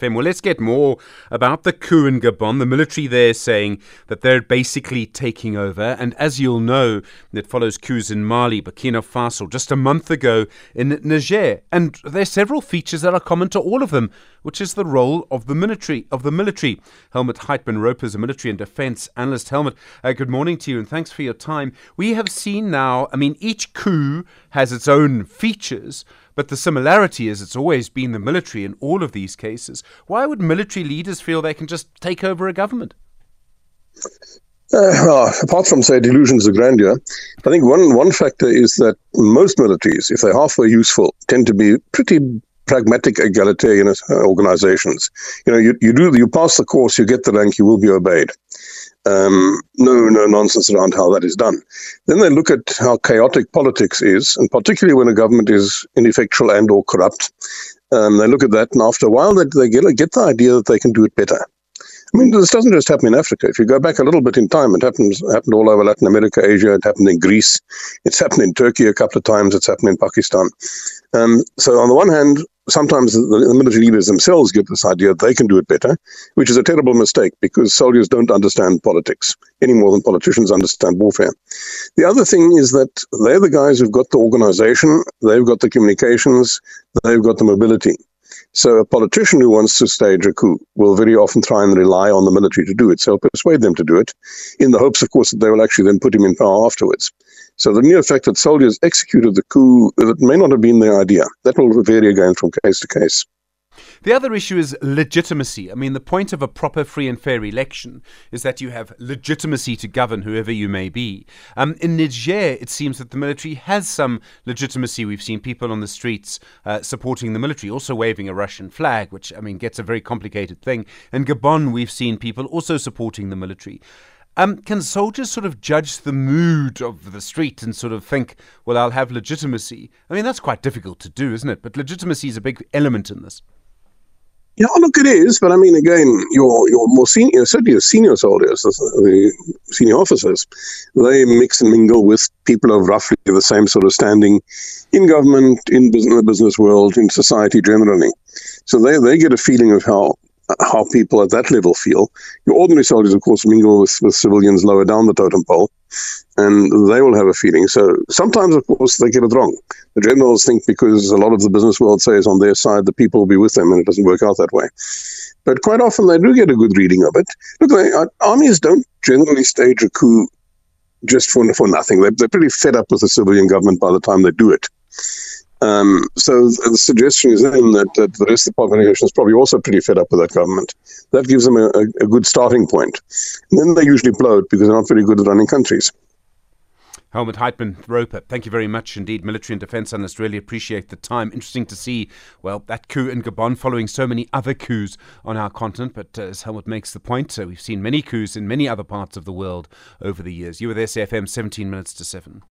SAFM. Well, let's get more about the coup in Gabon. The military there saying that they're basically taking over. And as you'll know, it follows coups in Mali, Burkina Faso, just a month ago in Niger. And there are several features that are common to all of them, which is the role of the military. Of the military. Helmoed Heitman Roper is a military and defense analyst. Helmoed, uh, good morning to you and thanks for your time. We have seen now, I mean, each coup has its own features. But the similarity is it's always been the military in all of these cases. Why would military leaders feel they can just take over a government? Uh, well, apart from say delusions of grandeur, I think one one factor is that most militaries, if they're halfway useful, tend to be pretty pragmatic egalitarian organizations. You know, you, you do you pass the course, you get the rank, you will be obeyed. Um, no, no nonsense around how that is done. Then they look at how chaotic politics is, and particularly when a government is ineffectual and or corrupt. Um, they look at that, and after a while, they, they get, get the idea that they can do it better. I mean, this doesn't just happen in Africa. If you go back a little bit in time, it happens happened all over Latin America, Asia. It happened in Greece. It's happened in Turkey a couple of times. It's happened in Pakistan. Um, so on the one hand, sometimes the, military leaders themselves get this idea that they can do it better, which is a terrible mistake because soldiers don't understand politics any more than politicians understand warfare. The other thing is that they're the guys who've got the organization, they've got the communications, they've got the mobility. So a politician who wants to stage a coup will very often try and rely on the military to do it. So persuade them to do it, in the hopes, of course, that they will actually then put him in power afterwards. So the mere fact that soldiers executed the coup, that may not have been their idea. That will vary again from case to case. The other issue is legitimacy. I mean, the point of a proper, free, and fair election is that you have legitimacy to govern whoever you may be. Um, in Niger, it seems that the military has some legitimacy. We've seen people on the streets uh, supporting the military, also waving a Russian flag, which, I mean, gets a very complicated thing. In Gabon, we've seen people also supporting the military. Um, can soldiers sort of judge the mood of the street and sort of think, well, I'll have legitimacy? I mean, that's quite difficult to do, isn't it? But legitimacy is a big element in this. Yeah, look, it is. But I mean, again, your your more senior, certainly your senior soldiers, the senior officers, they mix and mingle with people of roughly the same sort of standing in government, in business, the business world, in society generally. So they, they get a feeling of how how people at that level feel. Your ordinary soldiers, of course, mingle with, with civilians lower down the totem pole, and they will have a feeling. So sometimes, of course, they get it wrong. The generals think because a lot of the business world says on their side, the people will be with them, and it doesn't work out that way. But quite often, they do get a good reading of it. Look, they, uh, armies don't generally stage a coup just for, for nothing. They're, they're pretty fed up with the civilian government by the time they do it. Um, so the suggestion is then that, that, the rest of the population is probably also pretty fed up with that government. That gives them a, a, good starting point. And then they usually blow it because they're not very good at running countries. Helmoed Heitman Roper, thank you very much indeed. Military and defence analyst, really appreciate the time. Interesting to see, well, that coup in Gabon following so many other coups on our continent. But uh, as Helmoed makes the point, uh, we've seen many coups in many other parts of the world over the years. You were there, SAFM, 17 minutes to 7.